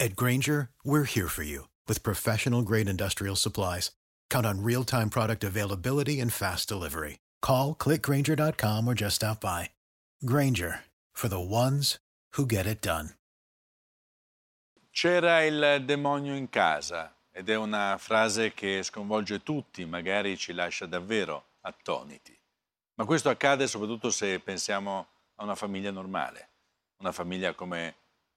At Granger, we're here for you with professional grade industrial supplies. Count on real time product availability and fast delivery. Call clickgranger.com or just stop by. Granger for the ones who get it done. C'era il demonio in casa ed è una frase che sconvolge tutti, magari ci lascia davvero attoniti. Ma questo accade soprattutto se pensiamo a una famiglia normale, una famiglia come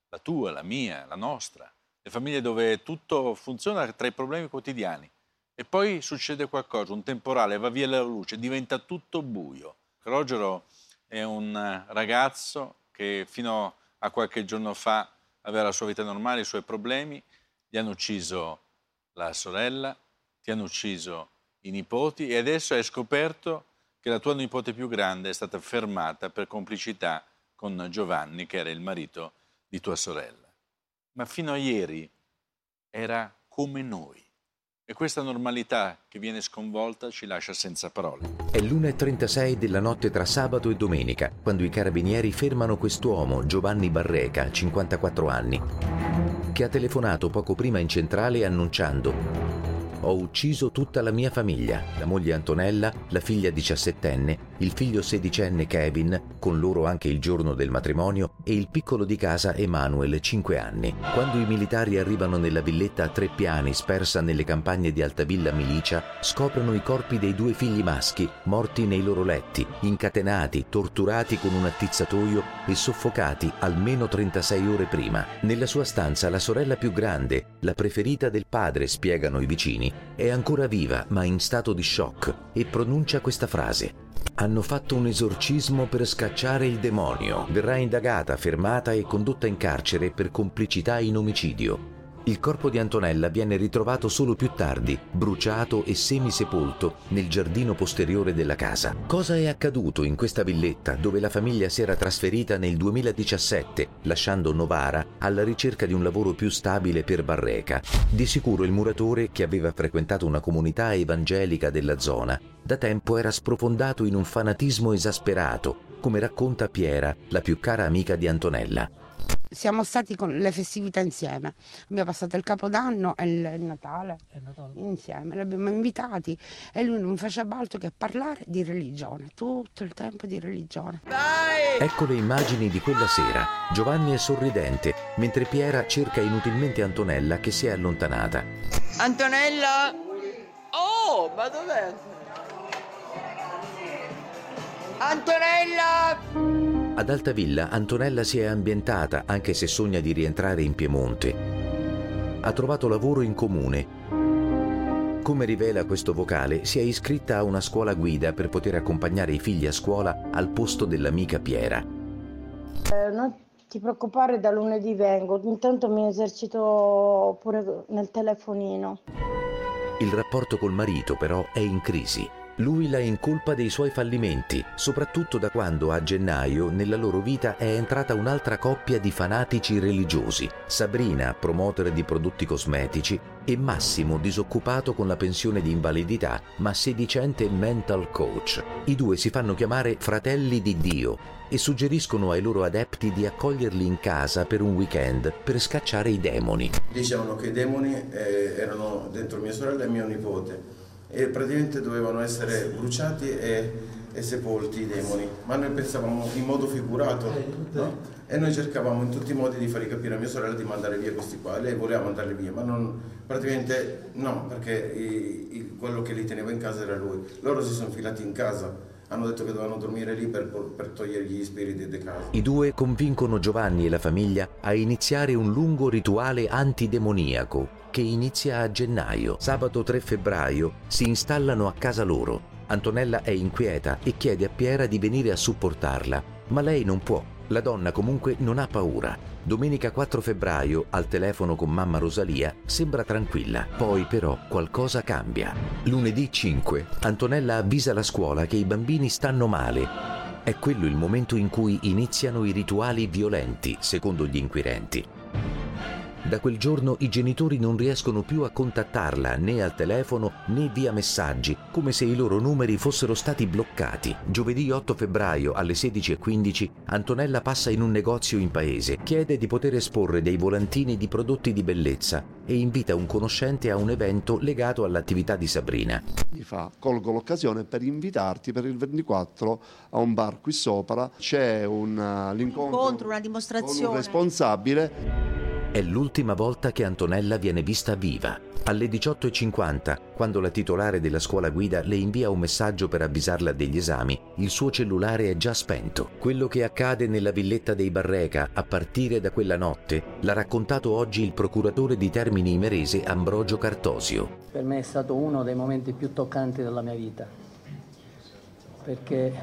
la tua, la mia, la nostra. Le famiglie dove tutto funziona tra i problemi quotidiani. E poi succede qualcosa, un temporale, va via la luce, diventa tutto buio. Rogero è un ragazzo che fino a qualche giorno fa aveva la sua vita normale, i suoi problemi, gli hanno ucciso la sorella, ti hanno ucciso i nipoti e adesso hai scoperto che la tua nipote più grande è stata fermata per complicità con Giovanni, che era il marito di tua sorella ma fino a ieri era come noi. E questa normalità che viene sconvolta ci lascia senza parole. È l'1.36 della notte tra sabato e domenica, quando i carabinieri fermano quest'uomo, Giovanni Barreca, 54 anni, che ha telefonato poco prima in centrale annunciando ho ucciso tutta la mia famiglia, la moglie Antonella, la figlia diciassettenne, il figlio sedicenne Kevin, con loro anche il giorno del matrimonio, e il piccolo di casa Emanuel, 5 anni. Quando i militari arrivano nella villetta a tre piani spersa nelle campagne di Altavilla Milicia, scoprono i corpi dei due figli maschi, morti nei loro letti, incatenati, torturati con un attizzatoio e soffocati almeno 36 ore prima. Nella sua stanza la sorella più grande, la preferita del padre, spiegano i vicini, è ancora viva ma in stato di shock e pronuncia questa frase. Hanno fatto un esorcismo per scacciare il demonio. Verrà indagata, fermata e condotta in carcere per complicità in omicidio. Il corpo di Antonella viene ritrovato solo più tardi, bruciato e semisepolto nel giardino posteriore della casa. Cosa è accaduto in questa villetta dove la famiglia si era trasferita nel 2017, lasciando Novara alla ricerca di un lavoro più stabile per Barreca? Di sicuro il muratore, che aveva frequentato una comunità evangelica della zona, da tempo era sprofondato in un fanatismo esasperato, come racconta Piera, la più cara amica di Antonella siamo stati con le festività insieme. Abbiamo passato il Capodanno e il Natale, Natale. insieme, li abbiamo invitati e lui non faceva altro che parlare di religione, tutto il tempo di religione. Dai! Ecco le immagini di quella sera. Giovanni è sorridente, mentre Piera cerca inutilmente Antonella che si è allontanata. Antonella! Oh, ma dov'è? Antonella! Ad Altavilla Antonella si è ambientata anche se sogna di rientrare in Piemonte. Ha trovato lavoro in comune. Come rivela questo vocale, si è iscritta a una scuola guida per poter accompagnare i figli a scuola al posto dell'amica Piera. Eh, non ti preoccupare, da lunedì vengo. Intanto mi esercito pure nel telefonino. Il rapporto col marito però è in crisi. Lui la incolpa dei suoi fallimenti, soprattutto da quando a gennaio nella loro vita è entrata un'altra coppia di fanatici religiosi, Sabrina, promoter di prodotti cosmetici, e Massimo, disoccupato con la pensione di invalidità, ma sedicente mental coach. I due si fanno chiamare fratelli di Dio e suggeriscono ai loro adepti di accoglierli in casa per un weekend per scacciare i demoni. Dicevano che i demoni eh, erano dentro mia sorella e mio nipote e praticamente dovevano essere bruciati e, e, sepolti i demoni, ma noi pensavamo in modo figurato no? e noi cercavamo in tutti i modi di far capire a mia sorella di mandare via questi qua, lei voleva mandarli via, ma non, praticamente no, perché i, i, quello che li teneva in casa era lui. Loro si sono filati in casa hanno detto che dovevano dormire lì per, per togliere gli spiriti di casa. I due convincono Giovanni e la famiglia a iniziare un lungo rituale antidemoniaco che inizia a gennaio. Sabato 3 febbraio si installano a casa loro. Antonella è inquieta e chiede a Piera di venire a supportarla, ma lei non può. La donna comunque non ha paura. Domenica 4 febbraio, al telefono con mamma Rosalia, sembra tranquilla. Poi però qualcosa cambia. Lunedì 5, Antonella avvisa la scuola che i bambini stanno male. È quello il momento in cui iniziano i rituali violenti, secondo gli inquirenti. Da quel giorno i genitori non riescono più a contattarla né al telefono né via messaggi, come se i loro numeri fossero stati bloccati. Giovedì 8 febbraio alle 16.15 Antonella passa in un negozio in paese, chiede di poter esporre dei volantini di prodotti di bellezza e invita un conoscente a un evento legato all'attività di Sabrina. Mi fa, colgo l'occasione per invitarti per il 24 a un bar qui sopra, c'è un, uh, l'incontro, un incontro, una dimostrazione. con un responsabile è l'ultima volta che Antonella viene vista viva. Alle 18.50, quando la titolare della scuola guida le invia un messaggio per avvisarla degli esami, il suo cellulare è già spento. Quello che accade nella villetta dei Barreca a partire da quella notte l'ha raccontato oggi il procuratore di Termini Imerese Ambrogio Cartosio. Per me è stato uno dei momenti più toccanti della mia vita, perché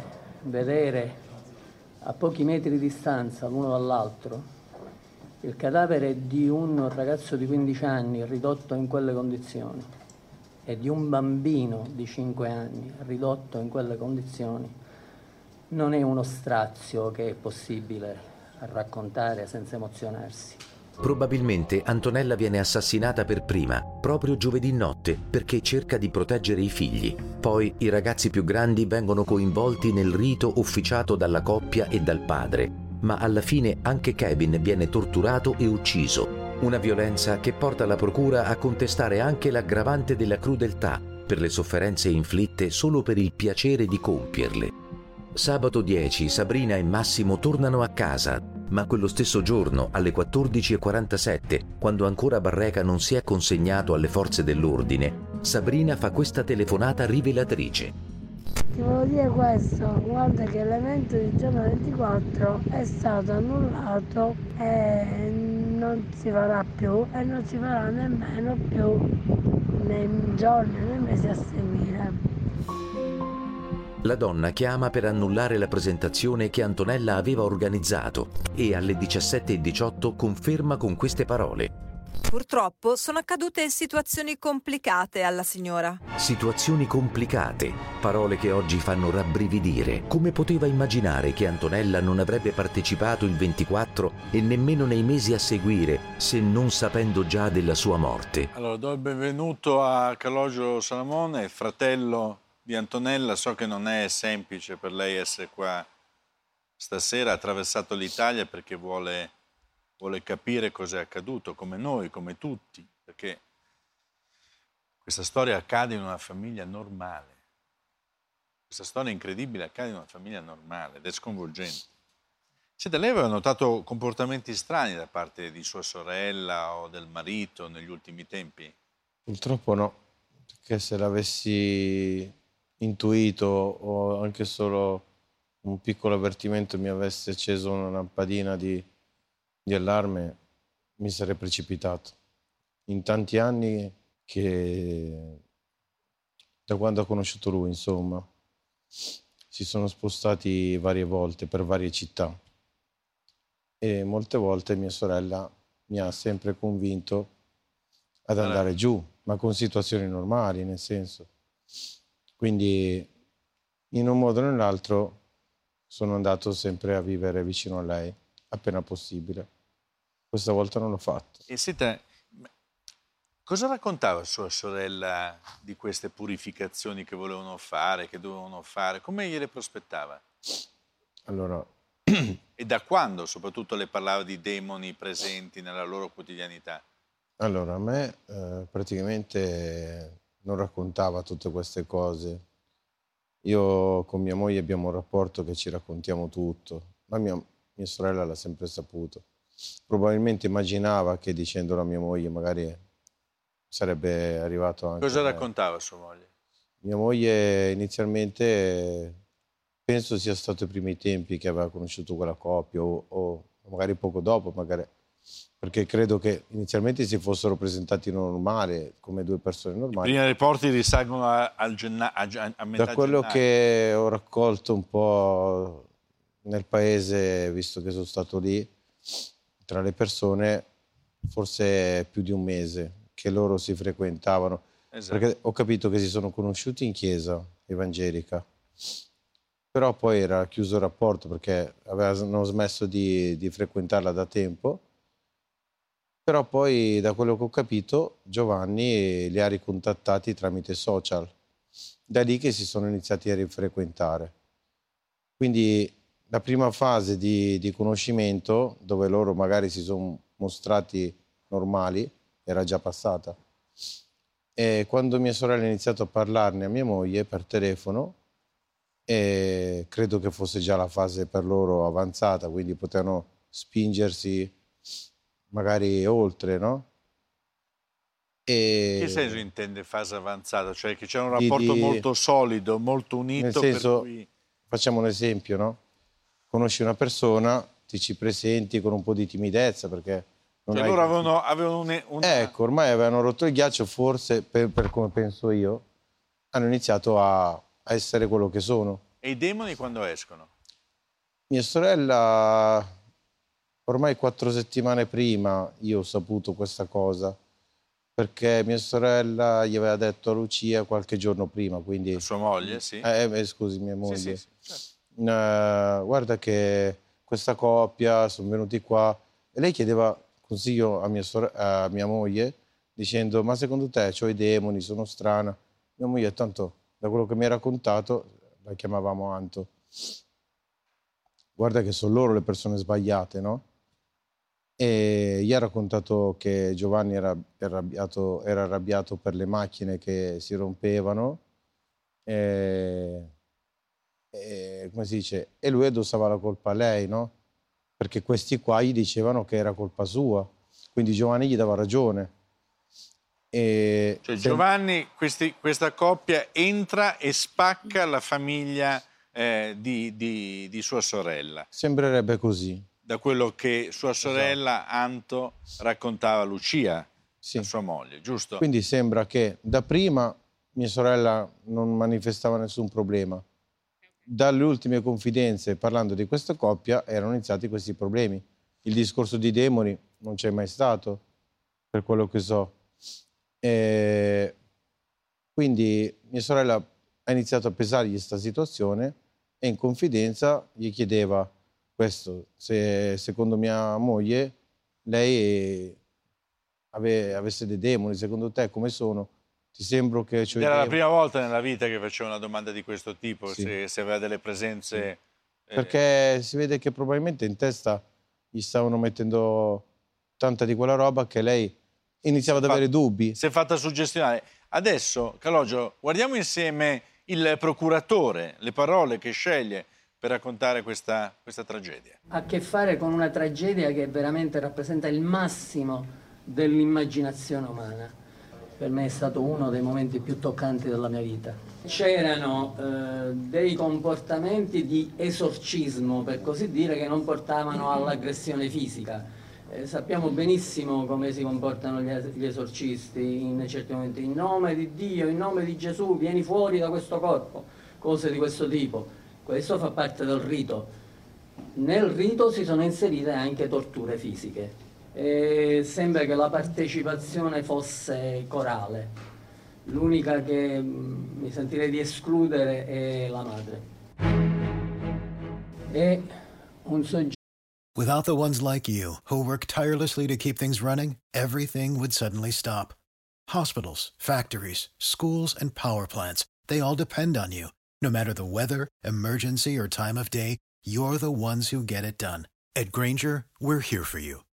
vedere a pochi metri di distanza l'uno dall'altro il cadavere di un ragazzo di 15 anni ridotto in quelle condizioni e di un bambino di 5 anni ridotto in quelle condizioni non è uno strazio che è possibile raccontare senza emozionarsi. Probabilmente Antonella viene assassinata per prima, proprio giovedì notte, perché cerca di proteggere i figli. Poi i ragazzi più grandi vengono coinvolti nel rito ufficiato dalla coppia e dal padre, ma alla fine anche Kevin viene torturato e ucciso. Una violenza che porta la procura a contestare anche l'aggravante della crudeltà per le sofferenze inflitte solo per il piacere di compierle. Sabato 10 Sabrina e Massimo tornano a casa, ma quello stesso giorno, alle 14.47, quando ancora Barreca non si è consegnato alle forze dell'ordine, Sabrina fa questa telefonata rivelatrice. Ti volevo dire questo, guarda che l'evento del giorno 24 è stato annullato e non si farà più e non si farà nemmeno più nei giorni nei mesi a seguire. La donna chiama per annullare la presentazione che Antonella aveva organizzato e alle 17.18 conferma con queste parole. Purtroppo sono accadute situazioni complicate alla signora. Situazioni complicate, parole che oggi fanno rabbrividire. Come poteva immaginare che Antonella non avrebbe partecipato il 24 e nemmeno nei mesi a seguire, se non sapendo già della sua morte? Allora, do il benvenuto a Calogio Salamone, fratello di Antonella. So che non è semplice per lei essere qua stasera, ha attraversato l'Italia perché vuole vuole capire cosa è accaduto, come noi, come tutti, perché questa storia accade in una famiglia normale. Questa storia incredibile accade in una famiglia normale ed è sconvolgente. Senta, lei aveva notato comportamenti strani da parte di sua sorella o del marito negli ultimi tempi? Purtroppo no, perché se l'avessi intuito o anche solo un piccolo avvertimento mi avesse acceso una lampadina di di allarme mi sarei precipitato. In tanti anni che da quando ho conosciuto lui, insomma, si sono spostati varie volte per varie città e molte volte mia sorella mi ha sempre convinto ad andare giù, ma con situazioni normali, nel senso Quindi in un modo o nell'altro sono andato sempre a vivere vicino a lei, appena possibile. Questa volta non l'ho fatto. E senta, cosa raccontava sua sorella di queste purificazioni che volevano fare, che dovevano fare? Come gliele prospettava? Allora, E da quando soprattutto le parlava di demoni presenti nella loro quotidianità? allora a me eh, praticamente non raccontava tutte queste cose. Io con mia moglie abbiamo un rapporto che ci raccontiamo tutto, ma mia, mia sorella l'ha sempre saputo. Probabilmente immaginava che dicendolo a mia moglie magari sarebbe arrivato anche... Cosa a raccontava sua moglie? Mia moglie inizialmente penso sia stato i primi tempi che aveva conosciuto quella coppia o, o magari poco dopo, magari, perché credo che inizialmente si fossero presentati normali, come due persone I normali. primi reporti risalgono a, al genna- a, a metà Da quello gennaio. che ho raccolto un po' nel paese, visto che sono stato lì, tra le persone, forse più di un mese che loro si frequentavano. Esatto. Perché ho capito che si sono conosciuti in chiesa evangelica, però poi era chiuso il rapporto perché avevano smesso di, di frequentarla da tempo. Però poi, da quello che ho capito, Giovanni li ha ricontattati tramite social. Da lì che si sono iniziati a rifrequentare. Quindi la prima fase di, di conoscimento, dove loro magari si sono mostrati normali, era già passata. E quando mia sorella ha iniziato a parlarne a mia moglie per telefono, e credo che fosse già la fase per loro avanzata, quindi potevano spingersi magari oltre, no? E Che senso intende fase avanzata? Cioè che c'è un Di- rapporto di- molto solido, molto unito, Nel senso, cui... facciamo un esempio, no? Conosci una persona, ti ci presenti con un po' di timidezza perché non Cioè hai- loro avevano, avevano un, un- Ecco, ormai avevano rotto il ghiaccio, forse, per, per come penso io, hanno iniziato a, a essere quello che sono. E i demoni quando escono? Mia sorella, ormai quattro settimane prima, io ho saputo questa cosa, perché mia sorella gli aveva detto a Lucia qualche giorno prima, quindi... Sua moglie, sì. Eh, eh, scusi, mia Sì, moglie. sì, sì, certo. Eh, guarda che questa coppia sono venuti qua e lei chiedeva consiglio a mia, a mia moglie dicendo ma secondo te ho i demoni, sono strana. Mia moglie tanto da quello che mi ha raccontato la chiamavamo Anto. Guarda che sono loro le persone sbagliate, no? E gli ha raccontato che Giovanni era arrabbiato, era arrabbiato per le macchine che si rompevano. E e, come si dice, e lui addossava la colpa a lei, no? Perché questi qua gli dicevano che era colpa sua, quindi Giovanni gli dava ragione. E Cioè se- Giovanni, questi- questa coppia entra e spacca la famiglia eh, di, di- di sua sorella. sembrerebbe così. Da quello che sua sorella Anto raccontava a Lucia, Sì. sua moglie, giusto? Quindi sembra che da prima mia sorella non manifestava nessun problema. Dalle ultime confidenze, parlando di questa coppia, erano iniziati questi problemi. Il discorso di demoni non c'è mai stato, per quello che so. E quindi mia sorella ha iniziato a pesargli questa situazione e in confidenza gli chiedeva questo, se secondo mia moglie lei ave- avesse dei demoni, secondo te come sono? Ti sembra che c'ho i Era la prima volta nella vita che faceva una domanda di questo tipo, Sì. se, se aveva delle presenze... eh, Perché si vede che probabilmente in testa gli stavano mettendo tanta di quella roba che lei iniziava ad Si avere dubbi. si è fatta suggestionare. Adesso, Calogio, guardiamo insieme il procuratore, le parole che sceglie per raccontare questa, questa tragedia. ha a che fare con una tragedia che veramente rappresenta il massimo dell'immaginazione umana. Per me è stato uno dei momenti più toccanti della mia vita. C'erano eh, dei comportamenti di esorcismo, per così dire, che non portavano all'aggressione fisica. Eh, sappiamo benissimo come si comportano gli, gli esorcisti in certi momenti. In nome di Dio, in nome di Gesù, vieni fuori da questo corpo, cose di questo tipo. Questo fa parte del rito. Nel rito si sono inserite anche torture fisiche. Sembra che la partecipazione fosse corale. L'unica che mm, mi sentirei di escludere è la madre. È un soggetto Without the ones like you, who work tirelessly to keep things running, everything would suddenly stop. Hospitals, factories, schools, and power plants, they all depend on you. No matter the weather, emergency, or time of day, you're the ones who get it done. At Granger, we're here for you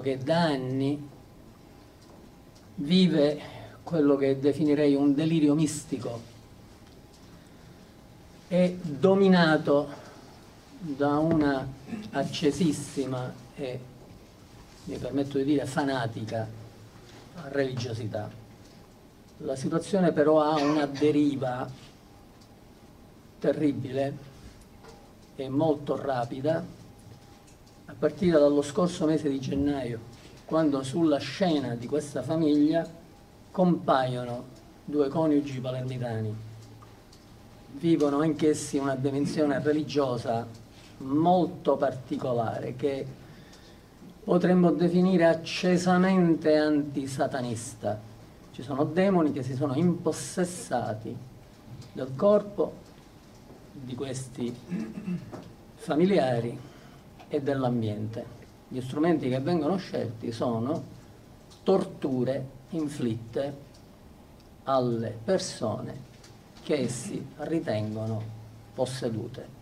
Che da anni vive quello che definirei un delirio mistico. È dominato da una accesissima e, mi permetto di dire, fanatica religiosità. La situazione però ha una deriva terribile e molto rapida a partire dallo scorso mese di gennaio, quando sulla scena di questa famiglia compaiono due coniugi palermitani. Vivono anch'essi una dimensione religiosa molto particolare che potremmo definire accesamente antisatanista. Ci sono demoni che si sono impossessati del corpo di questi familiari e dell'ambiente. Gli strumenti che vengono scelti sono torture inflitte alle persone che essi ritengono possedute.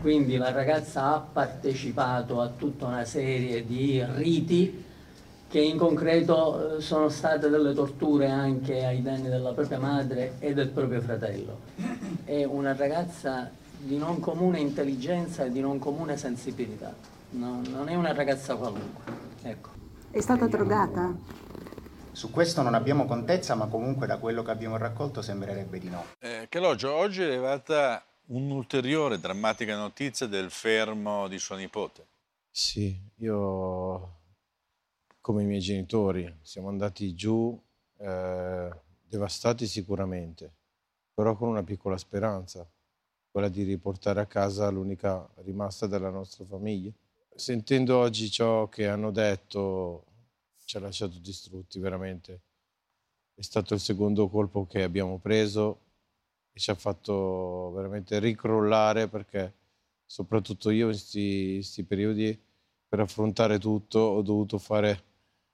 Quindi la ragazza ha partecipato a tutta una serie di riti che in concreto eh, sono state delle torture anche ai danni della propria madre e del proprio fratello. È una ragazza di non comune intelligenza e di non comune sensibilità. No, non è una ragazza qualunque. Ecco. È stata drogata? Su questo non abbiamo contezza, ma comunque da quello che abbiamo raccolto sembrerebbe di no. Eh, Calogio, oggi è arrivata un'ulteriore drammatica notizia del fermo di sua nipote. Sì, io come i miei genitori siamo andati giù eh, devastati sicuramente, però con una piccola speranza quella di riportare a casa l'unica rimasta della nostra famiglia. Sentendo oggi ciò che hanno detto, ci ha lasciato distrutti veramente. È stato il secondo colpo che abbiamo preso e ci ha fatto veramente ricrollare perché soprattutto io in questi periodi per affrontare tutto ho dovuto fare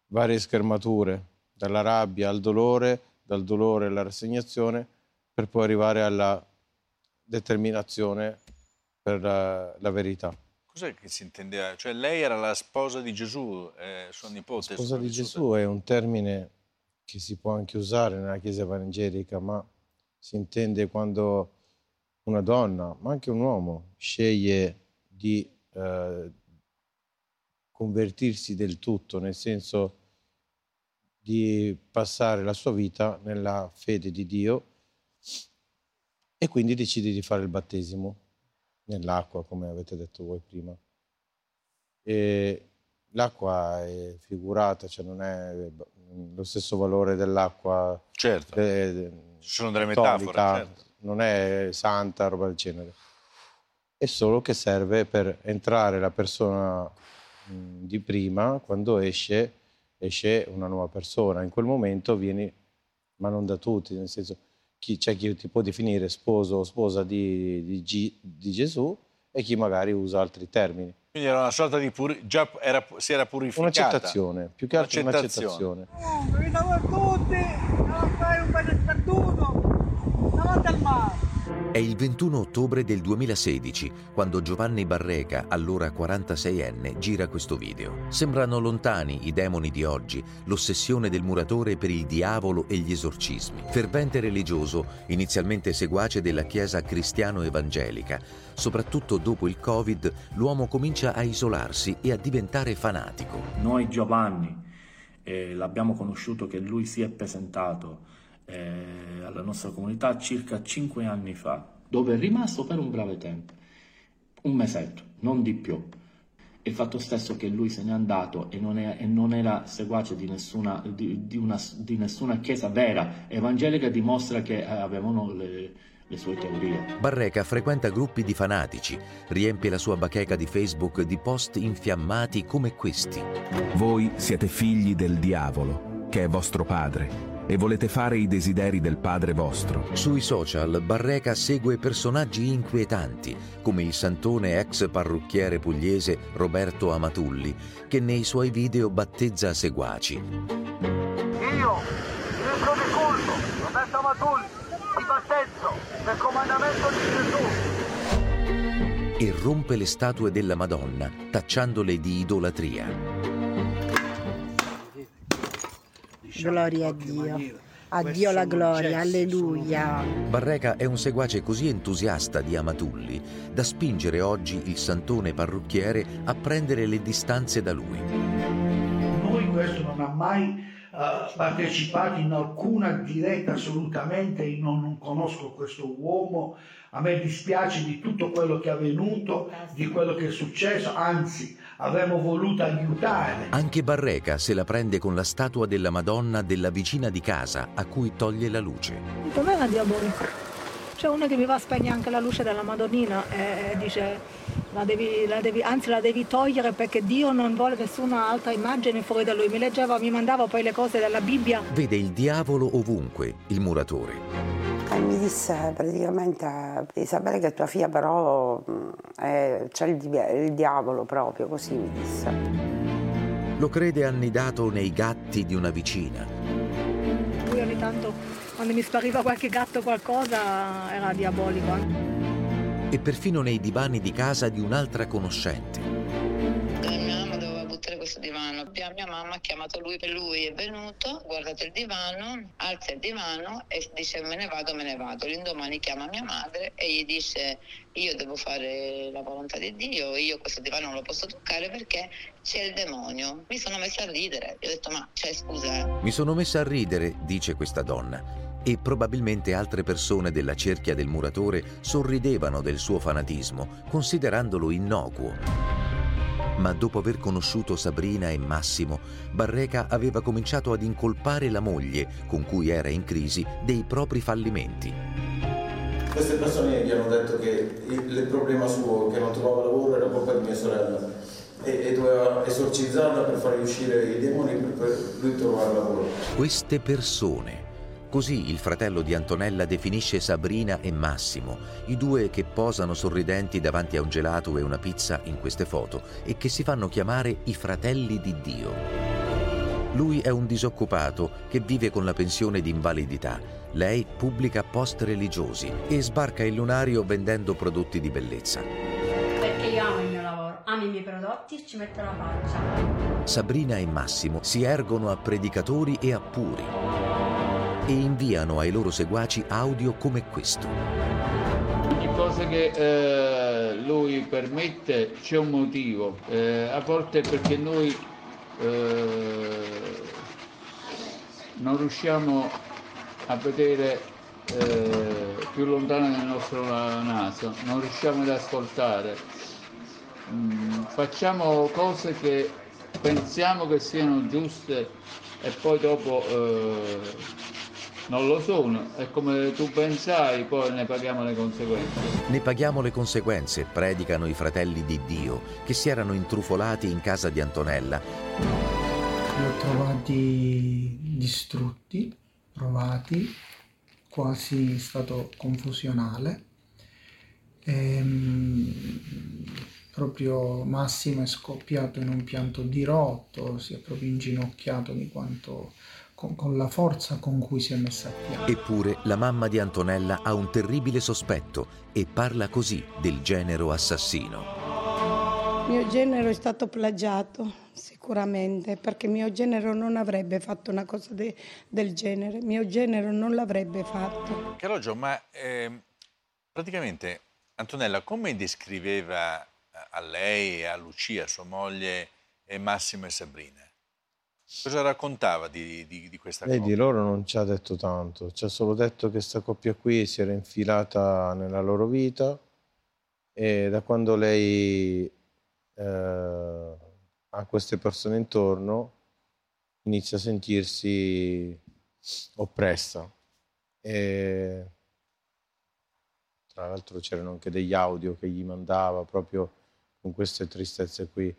varie schermature, dalla rabbia al dolore, dal dolore alla rassegnazione, per poi arrivare alla determinazione per la, la verità. Cos'è che si intendeva? Cioè lei era la sposa di Gesù, eh, sua nipote. La sposa di Gesù è un termine che si può anche usare nella Chiesa evangelica, ma si intende quando una donna, ma anche un uomo, sceglie di eh, convertirsi del tutto, nel senso di passare la sua vita nella fede di Dio e quindi decidi di fare il battesimo nell'acqua, come avete detto voi prima. E l'acqua è figurata, cioè non è lo stesso valore dell'acqua. Certo, de, ci sono delle metafore, certo. non è santa, roba del genere. È solo che serve per entrare la persona di prima, quando esce, esce una nuova persona. In quel momento vieni, ma non da tutti, nel senso chi, c'è chi ti può definire sposo o sposa di, di, G, di, Gesù e chi magari usa altri termini. Quindi era una sorta di puri- già era, si era purificata. Un'accettazione, più che altro un'accettazione. Vi a tutti, non fare un bel sperduto davanti al mare. È il 21 ottobre del 2016 quando Giovanni Barreca, allora 46enne, gira questo video. Sembrano lontani i demoni di oggi, l'ossessione del muratore per il diavolo e gli esorcismi. Fervente religioso, inizialmente seguace della Chiesa cristiano-evangelica, soprattutto dopo il Covid, l'uomo comincia a isolarsi e a diventare fanatico. Noi Giovanni eh, l'abbiamo conosciuto che lui si è presentato eh, alla nostra comunità circa 5 anni fa, dove è rimasto per un breve tempo, un mesetto, non di più. Il fatto stesso che lui se n'è andato e non, è, e non era seguace di nessuna, di, di, una, di nessuna, chiesa vera evangelica dimostra che avevano le, le sue teorie. Barreca frequenta gruppi di fanatici, riempie la sua bacheca di Facebook di post infiammati come questi. Voi siete figli del diavolo, che è vostro padre e volete fare i desideri del Padre vostro. Sui social Barreca segue personaggi inquietanti, come il santone ex parrucchiere pugliese Roberto Amatulli, che nei suoi video battezza seguaci. Io, ministro di culto, Roberto Amatulli, ti battezzo nel comandamento di Gesù. E rompe le statue della Madonna, tacciandole di idolatria. Gloria a Dio. A Dio la gloria, alleluia. Barreca è un seguace così entusiasta di Amatulli da spingere oggi il santone parrucchiere a prendere le distanze da lui. Noi questo non ha mai uh, partecipato in alcuna diretta assolutamente, io non, non conosco questo uomo, a me dispiace di tutto quello che è avvenuto, di quello che è successo, anzi avremmo voluto aiutare. Anche Barreca se la prende con la statua della Madonna della vicina di casa a cui toglie la luce. Per me è diabolico. C'è uno che mi va a spegnere anche la luce della Madonnina e dice la devi, la devi, anzi la devi togliere perché Dio non vuole nessuna altra immagine fuori da lui. Mi leggeva, mi mandava poi le cose della Bibbia. Vede il diavolo ovunque, il muratore. E mi disse praticamente di sapere che tua figlia però eh, c'è il, il diavolo proprio, così mi disse. Lo crede annidato nei gatti di una vicina. Lui ogni tanto quando mi spariva qualche gatto o qualcosa era diabolico. E perfino nei divani di casa di un'altra conoscente. Mia mamma doveva buttare questo divano. Mia mamma ha chiamato lui e lui è venuto, guardate il divano, alza il divano e dice me ne vado, me ne vado. L'indomani chiama mia madre e gli dice io devo fare la volontà di Dio, io questo divano non lo posso toccare perché c'è il demonio. Mi sono messa a ridere. Gli ho detto ma cioè scusa. Mi sono messa a ridere, dice questa donna e probabilmente altre persone della cerchia del muratore sorridevano del suo fanatismo, considerandolo innocuo. Ma dopo aver conosciuto Sabrina e Massimo, Barreca aveva cominciato ad incolpare la moglie, con cui era in crisi, dei propri fallimenti. Queste persone gli hanno detto che il problema suo, che non trovava lavoro, era colpa di mia sorella e, doveva esorcizzarla per fare uscire i demoni per lui trovare lavoro. Queste persone Così il fratello di Antonella definisce Sabrina e Massimo, i due che posano sorridenti davanti a un gelato e una pizza in queste foto e che si fanno chiamare i fratelli di Dio. Lui è un disoccupato che vive con la pensione di invalidità. Lei pubblica post religiosi e sbarca il lunario vendendo prodotti di bellezza. Perché io amo il mio lavoro, amo i miei prodotti e ci metto la faccia. Sabrina e Massimo si ergono a predicatori e a puri e inviano ai loro seguaci audio come questo. Ogni cosa che eh, lui permette c'è un motivo, eh, a volte perché noi eh, non riusciamo a vedere eh, più lontano del nostro naso, non riusciamo ad ascoltare, mm, facciamo cose che pensiamo che siano giuste e poi dopo eh, non lo sono e come tu pensai poi ne paghiamo le conseguenze. Ne paghiamo le conseguenze, predicano i fratelli di Dio che si erano intrufolati in casa di Antonella. Li ho trovati distrutti, provati, quasi in stato confusionale. Ehm, proprio Massimo è scoppiato in un pianto dirotto, si è proprio inginocchiato di quanto con, con la forza con cui si è messa a piano. Eppure la mamma di Antonella ha un terribile sospetto e parla così del genero assassino. Mio genero è stato plagiato sicuramente perché mio genero non avrebbe fatto una cosa de- del genere, mio genero non l'avrebbe fatto. Carogio, ma eh, praticamente Antonella come descriveva a lei e a Lucia, sua moglie, e Massimo e Sabrina? Cosa raccontava di, di, di questa Lei cosa? di loro non ci ha detto tanto, ci ha solo detto che questa coppia qui si era infilata nella loro vita e da quando lei eh, ha queste persone intorno inizia a sentirsi oppressa. E tra l'altro c'erano anche degli audio che gli mandava proprio con queste tristezze qui.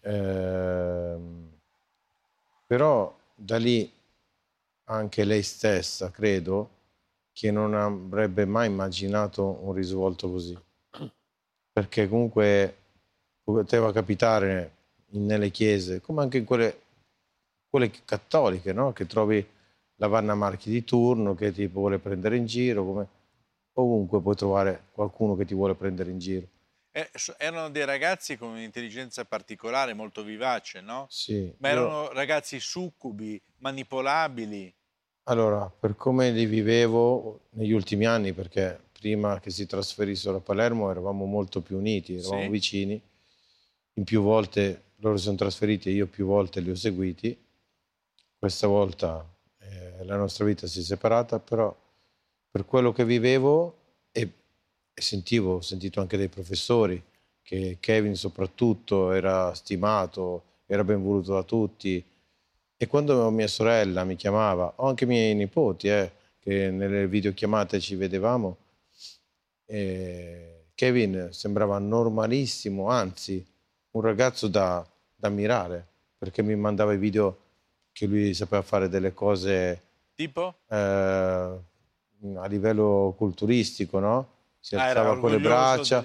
Ehm, però da lì anche lei stessa, credo, che non avrebbe mai immaginato un risvolto così. Perché comunque poteva capitare nelle chiese, come anche in quelle, quelle cattoliche, no? che trovi la Vanna Marchi di turno che ti vuole prendere in giro, come ovunque puoi trovare qualcuno che ti vuole prendere in giro. Eh, erano dei ragazzi con un'intelligenza particolare, molto vivace, no? Sì, Ma io- erano ragazzi succubi, manipolabili. Allora, per come li vivevo negli ultimi anni, perché prima che si trasferissero a Palermo eravamo molto più uniti, eravamo Sì. vicini, in più volte loro si sono trasferiti e io più volte li ho seguiti, questa volta eh, la nostra vita si è separata, però per quello che vivevo sentivo, ho sentito anche dei professori, che Kevin soprattutto era stimato, era ben voluto da tutti, e quando mia sorella mi chiamava, o anche i miei nipoti, eh, che nelle videochiamate ci vedevamo, eh, Kevin sembrava normalissimo, anzi un ragazzo da, da ammirare, perché mi mandava i video che lui sapeva fare delle cose Tipo? eh, a livello culturistico, no? Si Ah, alzava con le braccia.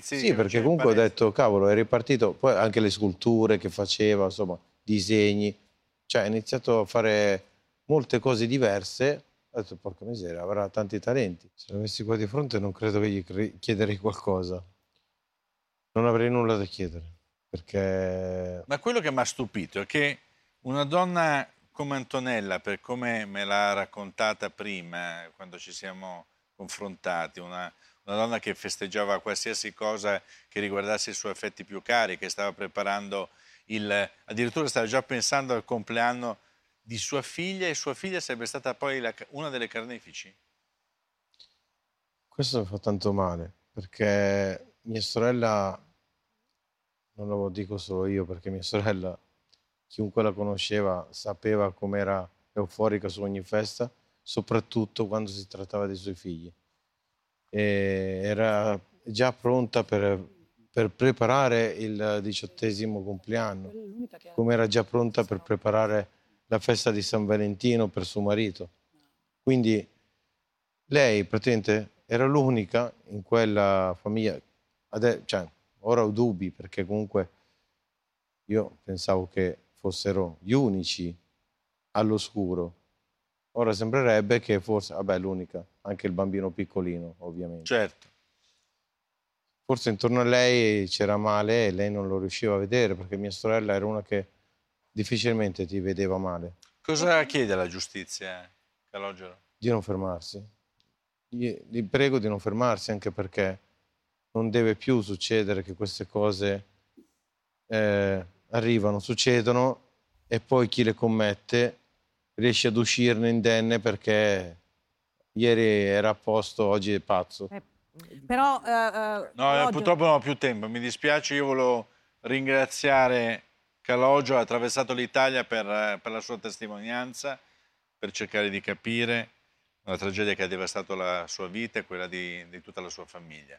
Sì, perché in comunque ho detto, cavolo, è ripartito, poi anche le sculture che faceva, insomma, disegni, cioè ha iniziato a fare molte cose diverse, ho detto, porca miseria, avrà tanti talenti. Se l'avessi qua di fronte non credo che gli chiederei qualcosa, non avrei nulla da chiedere, perché Ma quello che mi ha stupito è che una donna come Antonella, per come me l'ha raccontata prima, quando ci siamo confrontati, una, una donna che festeggiava qualsiasi cosa che riguardasse i suoi affetti più cari, che stava preparando il... addirittura stava già pensando al compleanno di sua figlia e sua figlia sarebbe stata poi la- una delle carnefici. Questo fa tanto male, perché mia sorella, non lo dico solo io, perché mia sorella, chiunque la conosceva, sapeva com'era euforica su ogni festa, soprattutto quando si trattava dei suoi figli. E era già pronta per, per preparare il diciottesimo compleanno, come era già pronta per preparare la festa di San Valentino per suo marito. Quindi lei praticamente era l'unica in quella famiglia, cioè, ora ho dubbi perché comunque io pensavo che fossero gli unici all'oscuro. Ora sembrerebbe che forse, vabbè, l'unica, anche il bambino piccolino, ovviamente. Certo. Forse intorno a lei c'era male e lei non lo riusciva a vedere perché mia sorella era una che difficilmente ti vedeva male. Cosa chiede la giustizia, Calogero? di non fermarsi. Gli, prego di non fermarsi anche perché non deve più succedere che queste cose eh, arrivano, succedono e poi chi le commette riesce ad uscirne indenne perché ieri era a posto, oggi è pazzo. Però, eh, eh, No, eh, purtroppo non ho più tempo, mi dispiace, io volevo ringraziare Calogio, ha attraversato l'Italia per, eh, per la sua testimonianza, per cercare di capire una tragedia che ha devastato la sua vita e quella di, di tutta la sua famiglia.